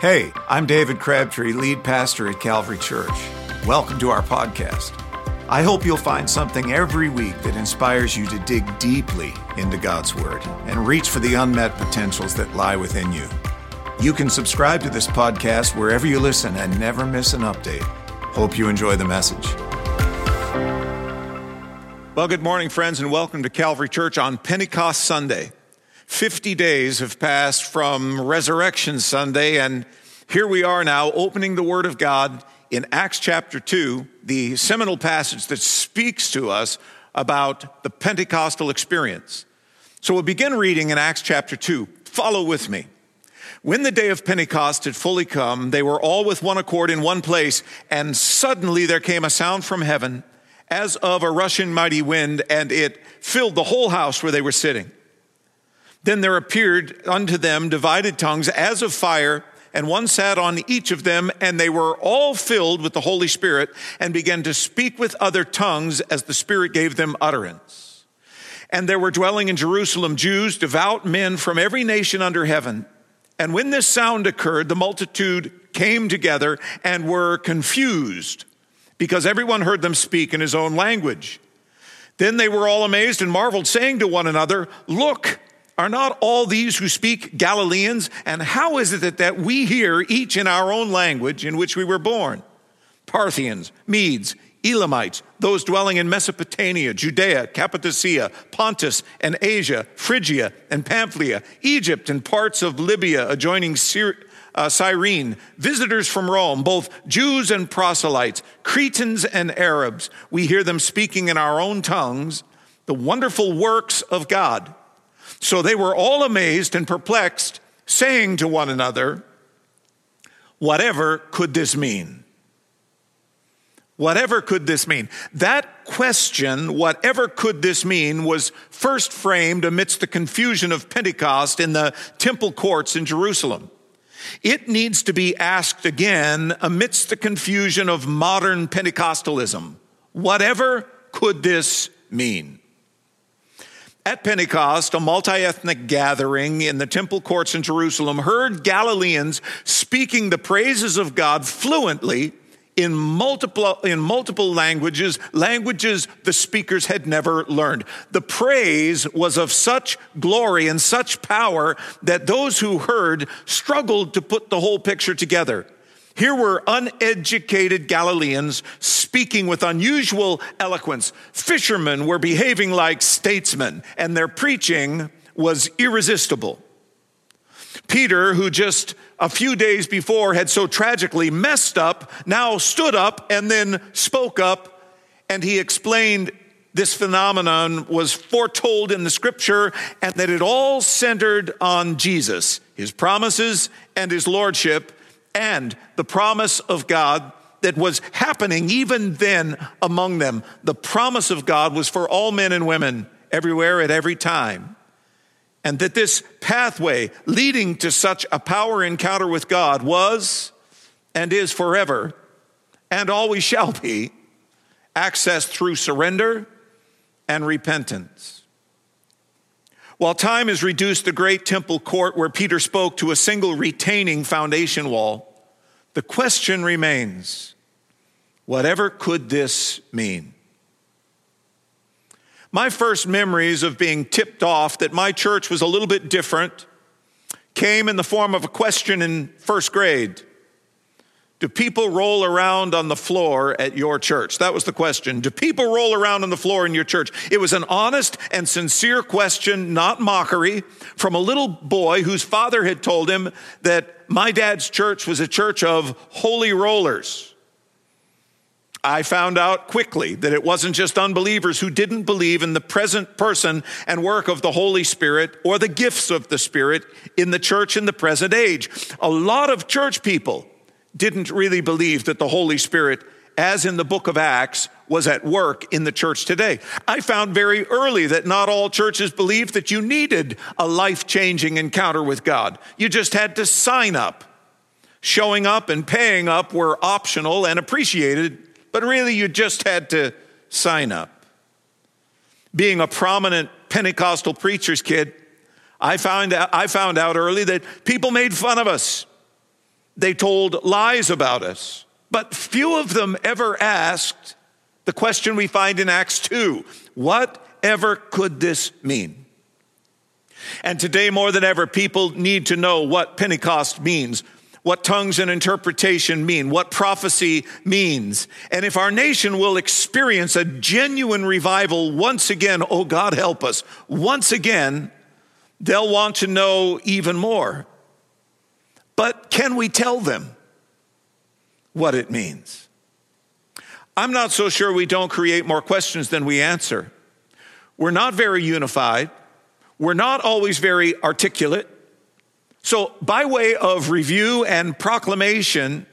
Hey, I'm David Crabtree, lead pastor at Calvary Church. Welcome to our podcast. I hope you'll find something every week that inspires you to dig deeply into God's Word and reach for the unmet potentials that lie within you. You can subscribe to this podcast wherever you listen and never miss an update. Hope you enjoy the message. Well, good morning, friends, and welcome to Calvary Church on Pentecost Sunday. 50 days have passed from Resurrection Sunday, and here we are now opening the Word of God in Acts chapter 2, the seminal passage that speaks to us about the Pentecostal experience. So we'll begin reading in Acts chapter 2. Follow with me. When the day of Pentecost had fully come, they were all with one accord in one place, and suddenly there came a sound from heaven as of a rushing mighty wind, and it filled the whole house where they were sitting. Then there appeared unto them divided tongues as of fire, and one sat on each of them, and they were all filled with the Holy Spirit, and began to speak with other tongues as the Spirit gave them utterance. And there were dwelling in Jerusalem Jews, devout men from every nation under heaven. And when this sound occurred, the multitude came together and were confused, because everyone heard them speak in his own language. Then they were all amazed and marveled, saying to one another, Look, are not all these who speak Galileans? And how is it that we hear each in our own language in which we were born? Parthians, Medes, Elamites, those dwelling in Mesopotamia, Judea, Cappadocia, Pontus, and Asia, Phrygia and Pamphylia, Egypt and parts of Libya adjoining uh, Cyrene, visitors from Rome, both Jews and proselytes, Cretans and Arabs. We hear them speaking in our own tongues the wonderful works of God. So they were all amazed and perplexed, saying to one another, Whatever could this mean? Whatever could this mean? That question, whatever could this mean, was first framed amidst the confusion of Pentecost in the temple courts in Jerusalem. It needs to be asked again amidst the confusion of modern Pentecostalism. Whatever could this mean? At Pentecost, a multi ethnic gathering in the temple courts in Jerusalem heard Galileans speaking the praises of God fluently in multiple, in multiple languages, languages the speakers had never learned. The praise was of such glory and such power that those who heard struggled to put the whole picture together. Here were uneducated Galileans speaking with unusual eloquence. Fishermen were behaving like statesmen, and their preaching was irresistible. Peter, who just a few days before had so tragically messed up, now stood up and then spoke up, and he explained this phenomenon was foretold in the scripture and that it all centered on Jesus, his promises, and his lordship and the promise of God that was happening even then among them. The promise of God was for all men and women everywhere at every time. And that this pathway leading to such a power encounter with God was and is forever and always shall be accessed through surrender and repentance. While time has reduced the great temple court where Peter spoke to a single retaining foundation wall, the question remains whatever could this mean? My first memories of being tipped off that my church was a little bit different came in the form of a question in first grade. Do people roll around on the floor at your church? That was the question. Do people roll around on the floor in your church? It was an honest and sincere question, not mockery, from a little boy whose father had told him that my dad's church was a church of holy rollers. I found out quickly that it wasn't just unbelievers who didn't believe in the present person and work of the Holy Spirit or the gifts of the Spirit in the church in the present age. A lot of church people didn't really believe that the Holy Spirit, as in the book of Acts, was at work in the church today. I found very early that not all churches believed that you needed a life changing encounter with God. You just had to sign up. Showing up and paying up were optional and appreciated, but really you just had to sign up. Being a prominent Pentecostal preacher's kid, I found out, I found out early that people made fun of us They told lies about us. But few of them ever asked the question we find in Acts 2 whatever could this mean? And today, more than ever, people need to know what Pentecost means, what tongues and interpretation mean, what prophecy means. And if our nation will experience a genuine revival once again, oh God help us, once again, they'll want to know even more. But can we tell them what it means? I'm not so sure we don't create more questions than we answer. We're not very unified. We're not always very articulate. So, by way of review and proclamation,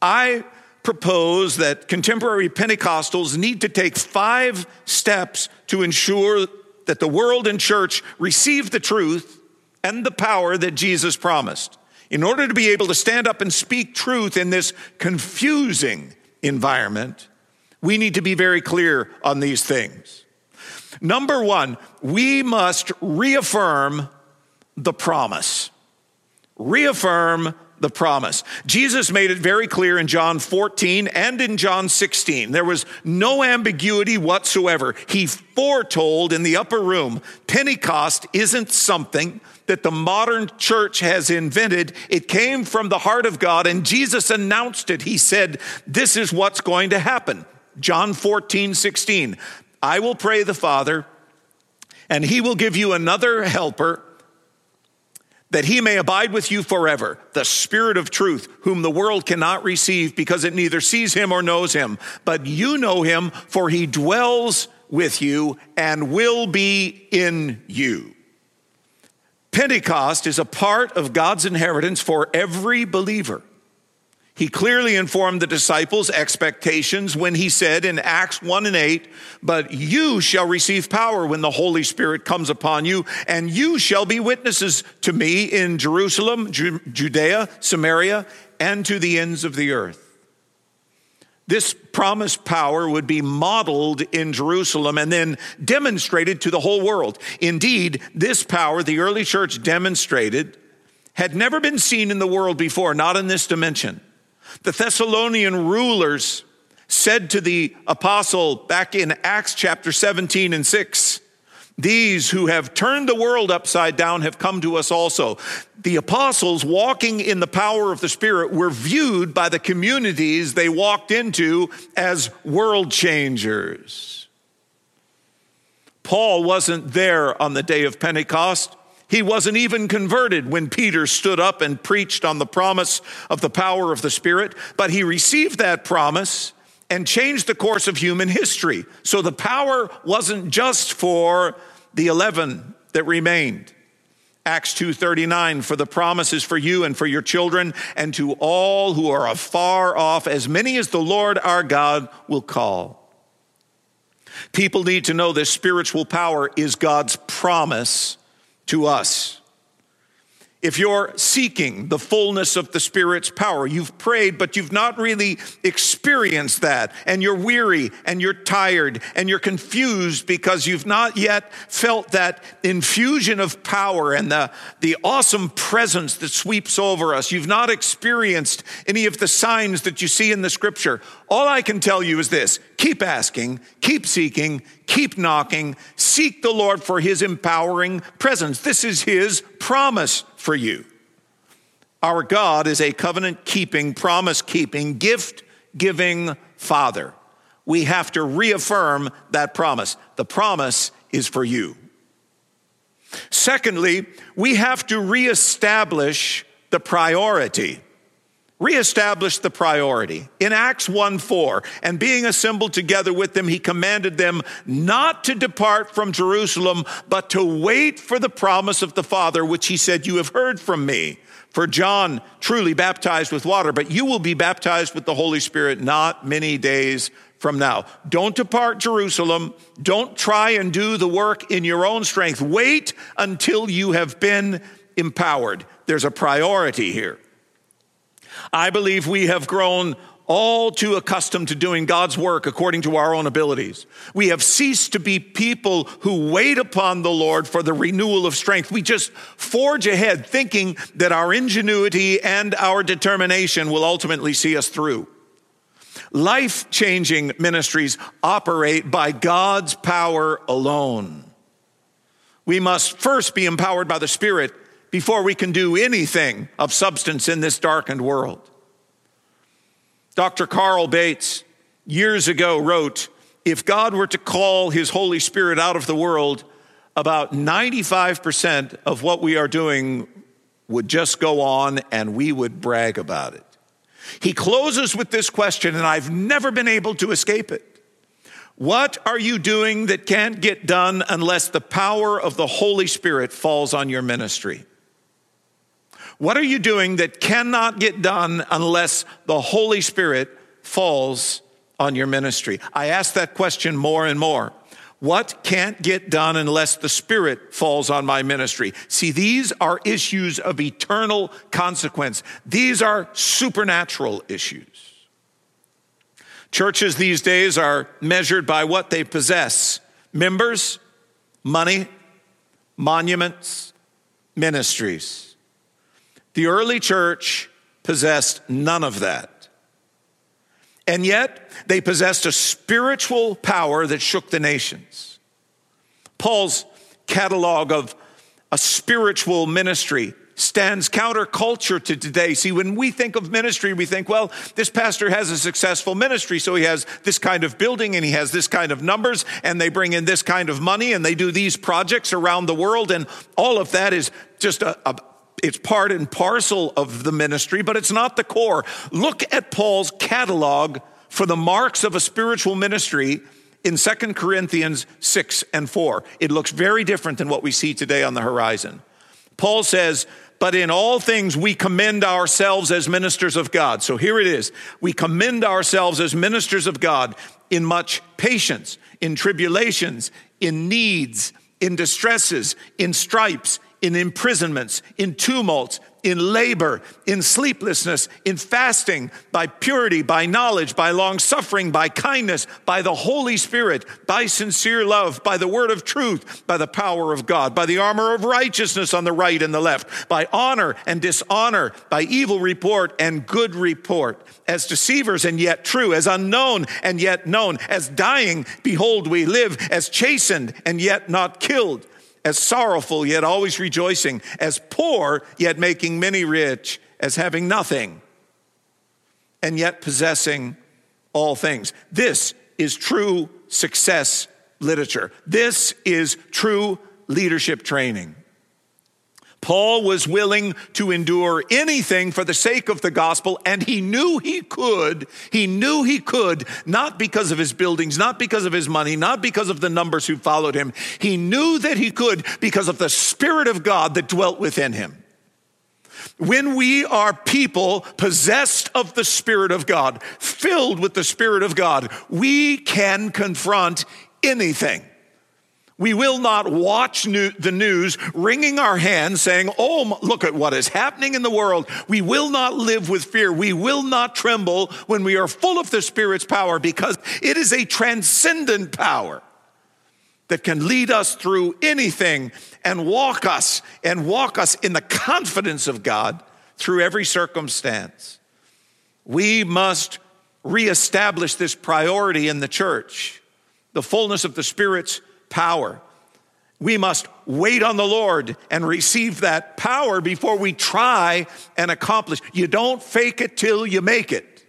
I propose that contemporary Pentecostals need to take five steps to ensure that the world and church receive the truth and the power that Jesus promised. In order to be able to stand up and speak truth in this confusing environment, we need to be very clear on these things. Number one, we must reaffirm the promise. Reaffirm the promise. Jesus made it very clear in John 14 and in John 16. There was no ambiguity whatsoever. He foretold in the upper room Pentecost isn't something that the modern church has invented. It came from the heart of God, and Jesus announced it. He said, This is what's going to happen. John 14, 16. I will pray the Father, and he will give you another helper that he may abide with you forever, the Spirit of truth, whom the world cannot receive because it neither sees him or knows him. But you know him, for he dwells with you and will be in you. Pentecost is a part of God's inheritance for every believer. He clearly informed the disciples' expectations when he said in Acts 1 and 8, But you shall receive power when the Holy Spirit comes upon you, and you shall be witnesses to me in Jerusalem, Judea, Samaria, and to the ends of the earth. This promised power would be modeled in Jerusalem and then demonstrated to the whole world. Indeed, this power the early church demonstrated had never been seen in the world before, not in this dimension. The Thessalonian rulers said to the apostle back in Acts chapter 17 and 6, these who have turned the world upside down have come to us also. The apostles walking in the power of the Spirit were viewed by the communities they walked into as world changers. Paul wasn't there on the day of Pentecost. He wasn't even converted when Peter stood up and preached on the promise of the power of the Spirit, but he received that promise and changed the course of human history. So the power wasn't just for the 11 that remained. Acts 2:39 for the promises for you and for your children and to all who are afar off as many as the Lord our God will call. People need to know this spiritual power is God's promise to us. If you're seeking the fullness of the Spirit's power, you've prayed, but you've not really experienced that, and you're weary and you're tired and you're confused because you've not yet felt that infusion of power and the, the awesome presence that sweeps over us. You've not experienced any of the signs that you see in the scripture. All I can tell you is this keep asking, keep seeking, keep knocking, seek the Lord for his empowering presence. This is his promise for you. Our God is a covenant keeping, promise keeping, gift giving Father. We have to reaffirm that promise. The promise is for you. Secondly, we have to reestablish the priority reestablish the priority. In Acts 1 4, and being assembled together with them, he commanded them not to depart from Jerusalem, but to wait for the promise of the Father, which he said, You have heard from me. For John truly baptized with water, but you will be baptized with the Holy Spirit not many days from now. Don't depart Jerusalem. Don't try and do the work in your own strength. Wait until you have been empowered. There's a priority here. I believe we have grown all too accustomed to doing God's work according to our own abilities. We have ceased to be people who wait upon the Lord for the renewal of strength. We just forge ahead thinking that our ingenuity and our determination will ultimately see us through. Life changing ministries operate by God's power alone. We must first be empowered by the Spirit before we can do anything of substance in this darkened world. Dr. Carl Bates years ago wrote If God were to call his Holy Spirit out of the world, about 95% of what we are doing would just go on and we would brag about it. He closes with this question, and I've never been able to escape it. What are you doing that can't get done unless the power of the Holy Spirit falls on your ministry? What are you doing that cannot get done unless the Holy Spirit falls on your ministry? I ask that question more and more. What can't get done unless the Spirit falls on my ministry? See, these are issues of eternal consequence. These are supernatural issues. Churches these days are measured by what they possess members, money, monuments, ministries. The early church possessed none of that. And yet, they possessed a spiritual power that shook the nations. Paul's catalog of a spiritual ministry stands counterculture to today. See, when we think of ministry, we think, well, this pastor has a successful ministry, so he has this kind of building and he has this kind of numbers, and they bring in this kind of money and they do these projects around the world, and all of that is just a, a it's part and parcel of the ministry, but it's not the core. Look at Paul's catalog for the marks of a spiritual ministry in 2 Corinthians 6 and 4. It looks very different than what we see today on the horizon. Paul says, but in all things we commend ourselves as ministers of God. So here it is. We commend ourselves as ministers of God in much patience, in tribulations, in needs, in distresses, in stripes, in imprisonments, in tumults, in labor, in sleeplessness, in fasting, by purity, by knowledge, by long suffering, by kindness, by the Holy Spirit, by sincere love, by the word of truth, by the power of God, by the armor of righteousness on the right and the left, by honor and dishonor, by evil report and good report, as deceivers and yet true, as unknown and yet known, as dying, behold, we live, as chastened and yet not killed as sorrowful yet always rejoicing, as poor yet making many rich, as having nothing and yet possessing all things. This is true success literature. This is true leadership training. Paul was willing to endure anything for the sake of the gospel, and he knew he could. He knew he could, not because of his buildings, not because of his money, not because of the numbers who followed him. He knew that he could because of the Spirit of God that dwelt within him. When we are people possessed of the Spirit of God, filled with the Spirit of God, we can confront anything. We will not watch new, the news wringing our hands saying, Oh, look at what is happening in the world. We will not live with fear. We will not tremble when we are full of the Spirit's power because it is a transcendent power that can lead us through anything and walk us and walk us in the confidence of God through every circumstance. We must reestablish this priority in the church, the fullness of the Spirit's power. We must wait on the Lord and receive that power before we try and accomplish. You don't fake it till you make it.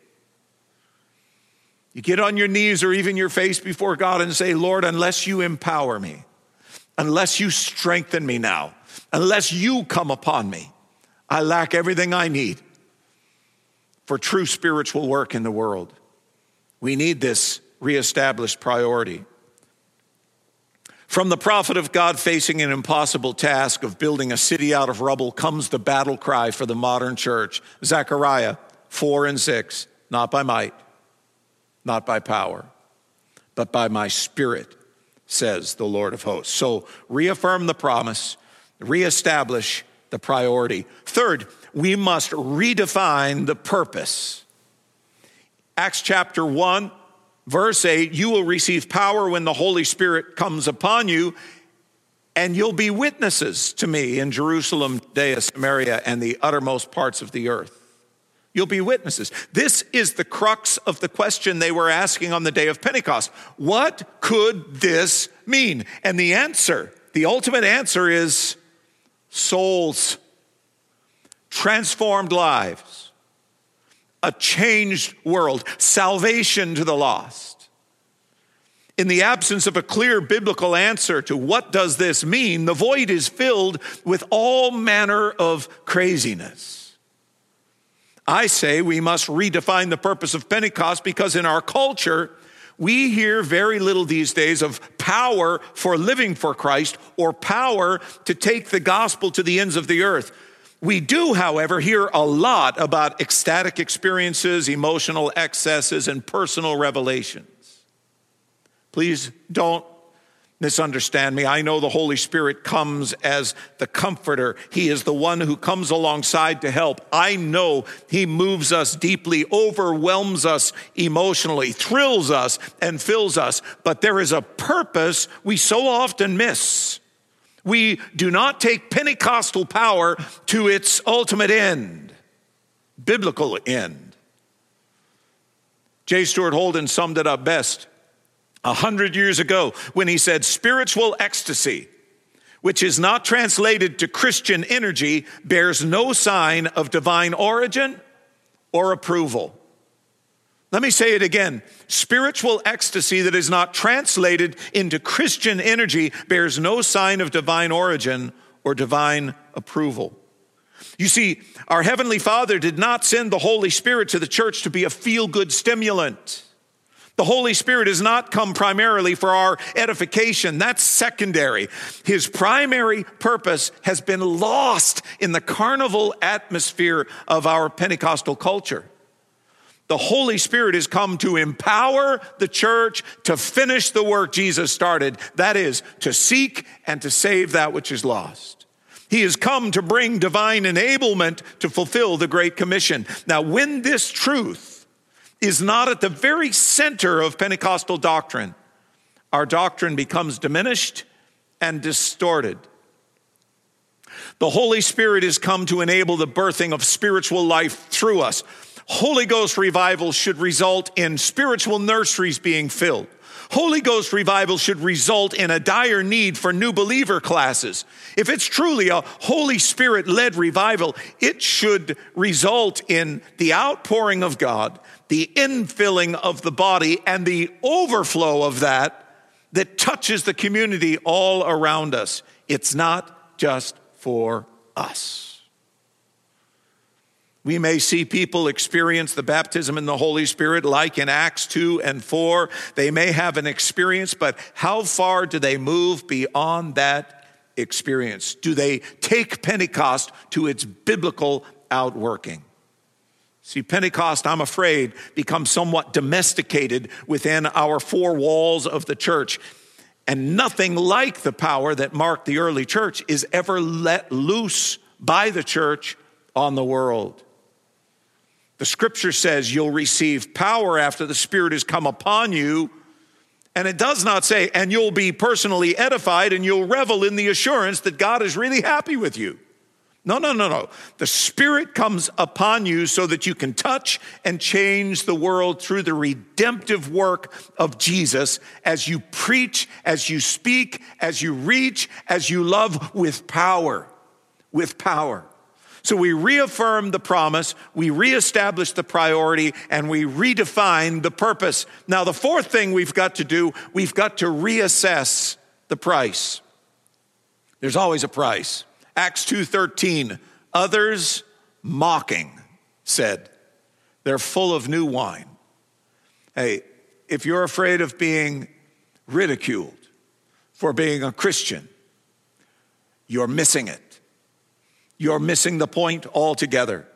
You get on your knees or even your face before God and say, Lord, unless you empower me, unless you strengthen me now, unless you come upon me, I lack everything I need for true spiritual work in the world. We need this reestablished priority. From the prophet of God facing an impossible task of building a city out of rubble comes the battle cry for the modern church. Zechariah 4 and 6 Not by might, not by power, but by my spirit, says the Lord of hosts. So reaffirm the promise, reestablish the priority. Third, we must redefine the purpose. Acts chapter 1, verse 8 You will receive power when the Holy Spirit comes upon you, and you'll be witnesses to me in Jerusalem, Judea, Samaria, and the uttermost parts of the earth. You'll be witnesses. This is the crux of the question they were asking on the day of Pentecost. What could this mean? And the answer, the ultimate answer is souls, transformed lives, a changed world, salvation to the lost. In the absence of a clear biblical answer to what does this mean, the void is filled with all manner of craziness. I say we must redefine the purpose of Pentecost because in our culture, we hear very little these days of power for living for Christ or power to take the gospel to the ends of the earth. We do, however, hear a lot about ecstatic experiences, emotional excesses, and personal revelations. Please don't misunderstand me. I know the Holy Spirit comes as the comforter. He is the one who comes alongside to help. I know He moves us deeply, overwhelms us emotionally, thrills us, and fills us. But there is a purpose we so often miss. We do not take Pentecostal power to its ultimate end, biblical end. J. Stuart Holden summed it up best a hundred years ago when he said, spiritual ecstasy, which is not translated to Christian energy, bears no sign of divine origin or approval. Let me say it again. Spiritual ecstasy that is not translated into Christian energy bears no sign of divine origin or divine approval. You see, our Heavenly Father did not send the Holy Spirit to the church to be a feel good stimulant. The Holy Spirit has not come primarily for our edification. That's secondary. His primary purpose has been lost in the carnival atmosphere of our Pentecostal culture. The Holy Spirit has come to empower the church to finish the work Jesus started. That is, to seek and to save that which is lost. He has come to bring divine enablement to fulfill the Great Commission. Now, when this truth is not at the very center of Pentecostal doctrine, our doctrine becomes diminished and distorted. The Holy Spirit has come to enable the birthing of spiritual life through us. Holy Ghost revival should result in spiritual nurseries being filled. Holy Ghost revival should result in a dire need for new believer classes. If it's truly a Holy Spirit led revival, it should result in the outpouring of God the infilling of the body and the overflow of that that touches the community all around us. It's not just for us. We may see people experience the baptism in the Holy Spirit like in Acts 2 and 4. They may have an experience, but how far do they move beyond that experience? Do they take Pentecost to its biblical outworking? See, Pentecost, I'm afraid, becomes somewhat domesticated within our four walls of the church. And nothing like the power that marked the early church is ever let loose by the church on the world. The scripture says you'll receive power after the Spirit has come upon you. And it does not say, and you'll be personally edified and you'll revel in the assurance that God is really happy with you. No, no, no, no. The Spirit comes upon you so that you can touch and change the world through the redemptive work of Jesus as you preach, as you speak, as you reach, as you love with power. With power. So we reaffirm the promise, we reestablish the priority, and we redefine the purpose. Now, the fourth thing we've got to do, we've got to reassess the price. There's always a price. Acts 2:13, others mocking said, they're full of new wine. Hey, if you're afraid of being ridiculed for being a Christian, you're missing it. You're missing the point altogether.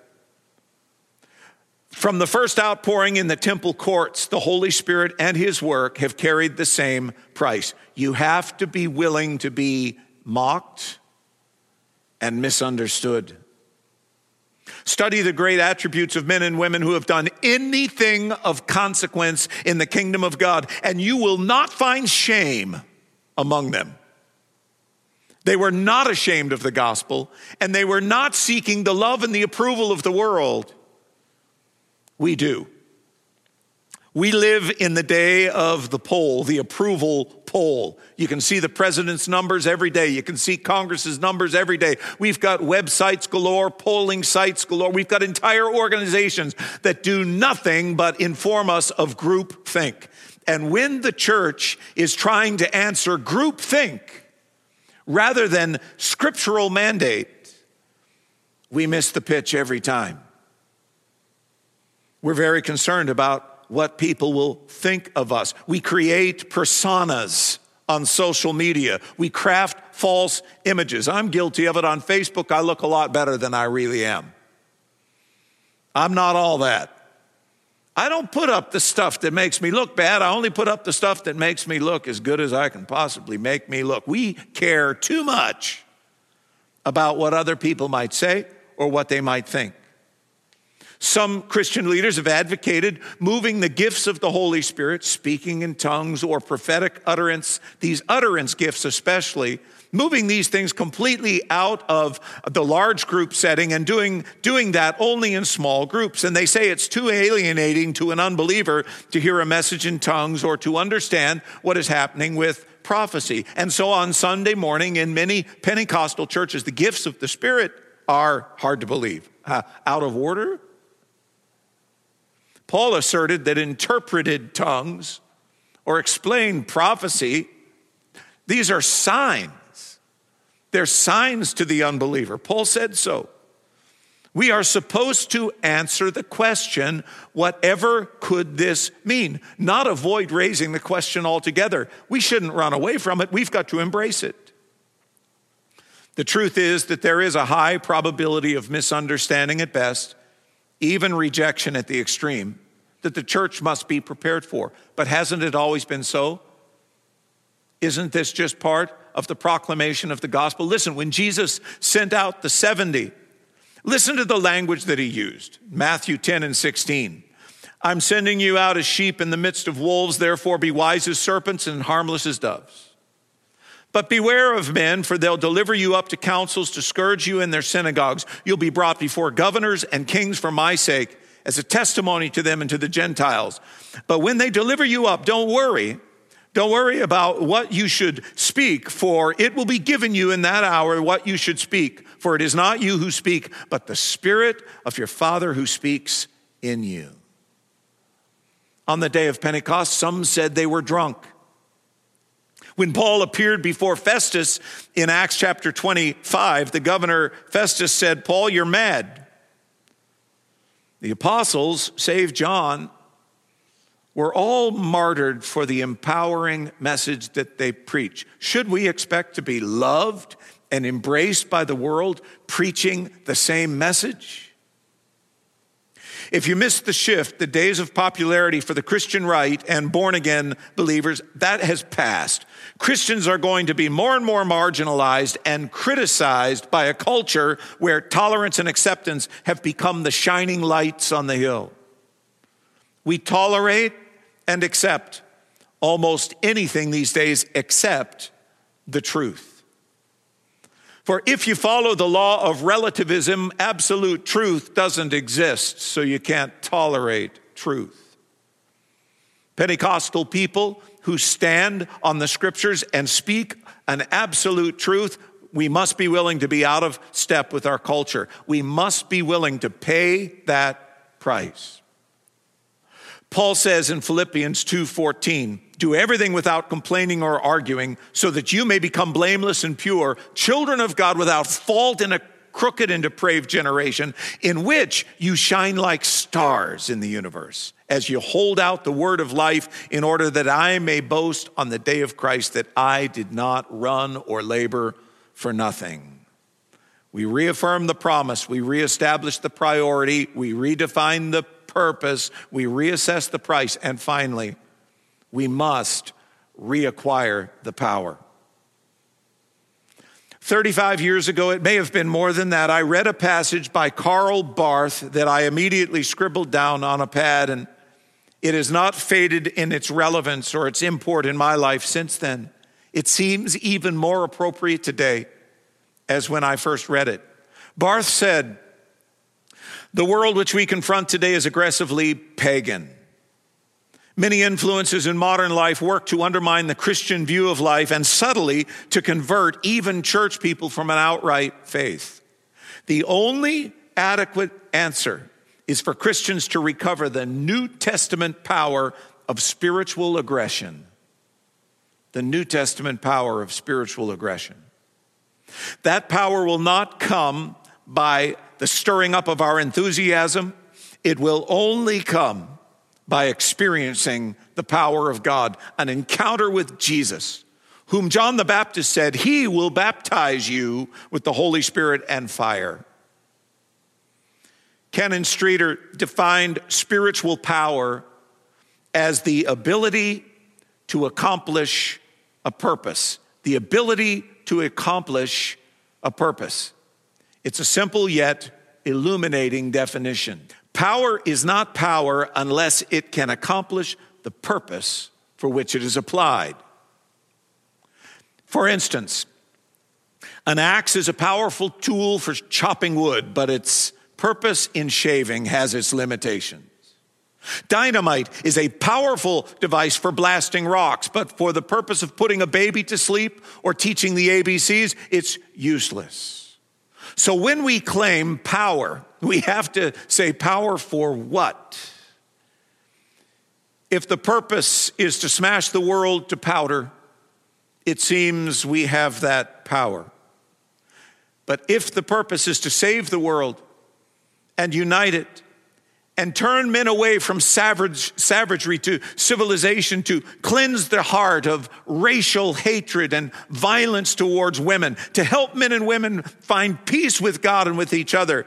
From the first outpouring in the temple courts, the Holy Spirit and His work have carried the same price. You have to be willing to be mocked and misunderstood. Study the great attributes of men and women who have done anything of consequence in the kingdom of God, and you will not find shame among them. They were not ashamed of the gospel, and they were not seeking the love and the approval of the world. We do. We live in the day of the poll, the approval poll. You can see the president's numbers every day. You can see Congress's numbers every day. We've got websites galore, polling sites galore. We've got entire organizations that do nothing but inform us of group think. And when the church is trying to answer group think rather than scriptural mandate, we miss the pitch every time. We're very concerned about what people will think of us. We create personas on social media. We craft false images. I'm guilty of it on Facebook. I look a lot better than I really am. I'm not all that. I don't put up the stuff that makes me look bad. I only put up the stuff that makes me look as good as I can possibly make me look. We care too much about what other people might say or what they might think. Some Christian leaders have advocated moving the gifts of the Holy Spirit, speaking in tongues or prophetic utterance, these utterance gifts especially, moving these things completely out of the large group setting and doing, doing that only in small groups. And they say it's too alienating to an unbeliever to hear a message in tongues or to understand what is happening with prophecy. And so on Sunday morning in many Pentecostal churches, the gifts of the Spirit are hard to believe. Uh, out of order? Paul asserted that interpreted tongues or explained prophecy, these are signs. They're signs to the unbeliever. Paul said so. We are supposed to answer the question, whatever could this mean? Not avoid raising the question altogether. We shouldn't run away from it. We've got to embrace it. The truth is that there is a high probability of misunderstanding at best even rejection at the extreme, that the church must be prepared for. But hasn't it always been so? Isn't this just part of the proclamation of the gospel? Listen, when Jesus sent out the 70, listen to the language that he used Matthew 10 and 16. I'm sending you out as sheep in the midst of wolves, therefore be wise as serpents and harmless as doves. But beware of men, for they'll deliver you up to councils to scourge you in their synagogues. You'll be brought before governors and kings for my sake, as a testimony to them and to the Gentiles. But when they deliver you up, don't worry. Don't worry about what you should speak, for it will be given you in that hour what you should speak. For it is not you who speak, but the Spirit of your Father who speaks in you. On the day of Pentecost, some said they were drunk. When Paul appeared before Festus in Acts chapter 25, the governor Festus said, Paul, you're mad. The apostles, save John, were all martyred for the empowering message that they preach. Should we expect to be loved and embraced by the world preaching the same message? If you missed the shift, the days of popularity for the Christian right and born again believers, that has passed. Christians are going to be more and more marginalized and criticized by a culture where tolerance and acceptance have become the shining lights on the hill. We tolerate and accept almost anything these days except the truth. For if you follow the law of relativism, absolute truth doesn't exist, so you can't tolerate truth. Pentecostal people who stand on the scriptures and speak an absolute truth, we must be willing to be out of step with our culture. We must be willing to pay that price. Paul says in Philippians 2:14, do everything without complaining or arguing, so that you may become blameless and pure, children of God without fault in a crooked and depraved generation, in which you shine like stars in the universe, as you hold out the word of life, in order that I may boast on the day of Christ that I did not run or labor for nothing. We reaffirm the promise, we reestablish the priority, we redefine the purpose, we reassess the price, and finally, we must reacquire the power. 35 years ago, it may have been more than that, I read a passage by Karl Barth that I immediately scribbled down on a pad, and it has not faded in its relevance or its import in my life since then. It seems even more appropriate today as when I first read it. Barth said, The world which we confront today is aggressively pagan. Many influences in modern life work to undermine the Christian view of life and subtly to convert even church people from an outright faith. The only adequate answer is for Christians to recover the New Testament power of spiritual aggression. The New Testament power of spiritual aggression. That power will not come by the stirring up of our enthusiasm, it will only come by experiencing the power of God, an encounter with Jesus, whom John the Baptist said, He will baptize you with the Holy Spirit and fire. Canon Streeter defined spiritual power as the ability to accomplish a purpose, the ability to accomplish a purpose. It's a simple yet illuminating definition. Power is not power unless it can accomplish the purpose for which it is applied. For instance, an axe is a powerful tool for chopping wood, but its purpose in shaving has its limitations. Dynamite is a powerful device for blasting rocks, but for the purpose of putting a baby to sleep or teaching the ABCs, it's useless. So when we claim power, we have to say power for what? If the purpose is to smash the world to powder, it seems we have that power. But if the purpose is to save the world and unite it and turn men away from savage, savagery to civilization, to cleanse the heart of racial hatred and violence towards women, to help men and women find peace with God and with each other,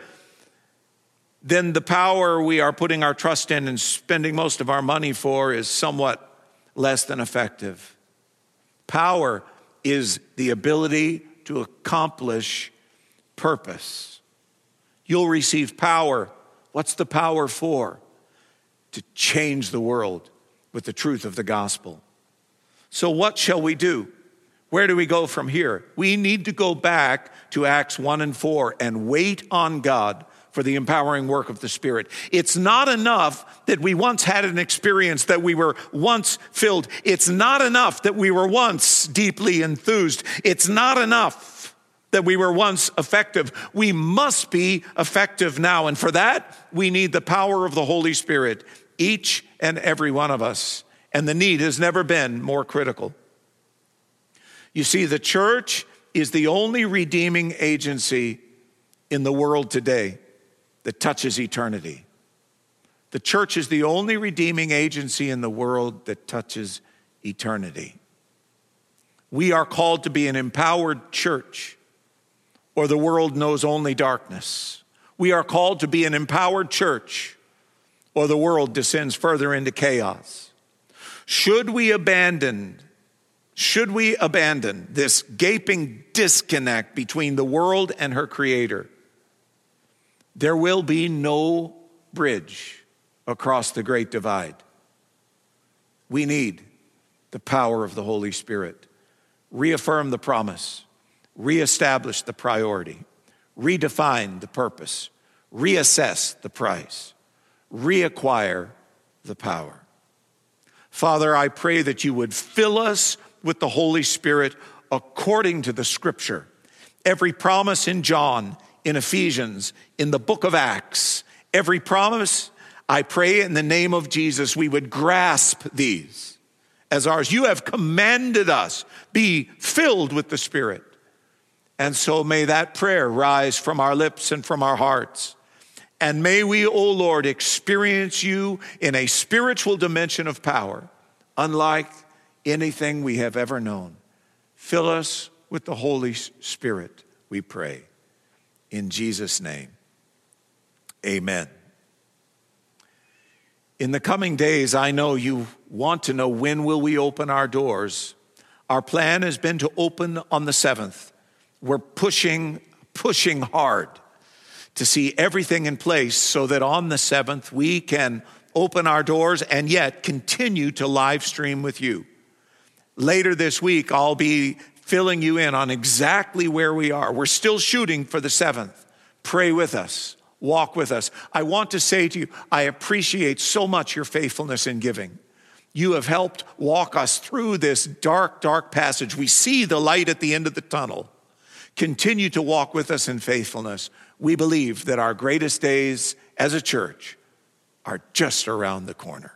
then the power we are putting our trust in and spending most of our money for is somewhat less than effective. Power is the ability to accomplish purpose. You'll receive power. What's the power for? To change the world with the truth of the gospel. So, what shall we do? Where do we go from here? We need to go back to Acts 1 and 4 and wait on God for the empowering work of the Spirit. It's not enough that we once had an experience, that we were once filled. It's not enough that we were once deeply enthused. It's not enough that we were once effective. We must be effective now. And for that, we need the power of the Holy Spirit, each and every one of us. And the need has never been more critical. You see, the church is the only redeeming agency in the world today that touches eternity. The church is the only redeeming agency in the world that touches eternity. We are called to be an empowered church, or the world knows only darkness. We are called to be an empowered church, or the world descends further into chaos. Should we abandon should we abandon this gaping disconnect between the world and her creator? There will be no bridge across the great divide. We need the power of the Holy Spirit. Reaffirm the promise, reestablish the priority, redefine the purpose, reassess the price, reacquire the power. Father, I pray that you would fill us with the Holy Spirit according to the scripture. Every promise in John in Ephesians, in the book of Acts. Every promise, I pray in the name of Jesus, we would grasp these as ours. You have commanded us, be filled with the Spirit. And so may that prayer rise from our lips and from our hearts. And may we, O oh Lord, experience you in a spiritual dimension of power, unlike anything we have ever known. Fill us with the Holy Spirit, we pray in Jesus' name. Amen. In the coming days, I know you want to know when will we open our doors. Our plan has been to open on the 7th, We're pushing, pushing hard to see everything in place so that on the seventh we can open our doors and yet continue to live stream with you. Later this week, I'll be filling you in on exactly where we are. We're still shooting for the seventh. Pray with us, walk with us. I want to say to you, I appreciate so much your faithfulness in giving. You have helped walk us through this dark, dark passage. We see the light at the end of the tunnel. Continue to walk with us in faithfulness. We believe that our greatest days as a church are just around the corner.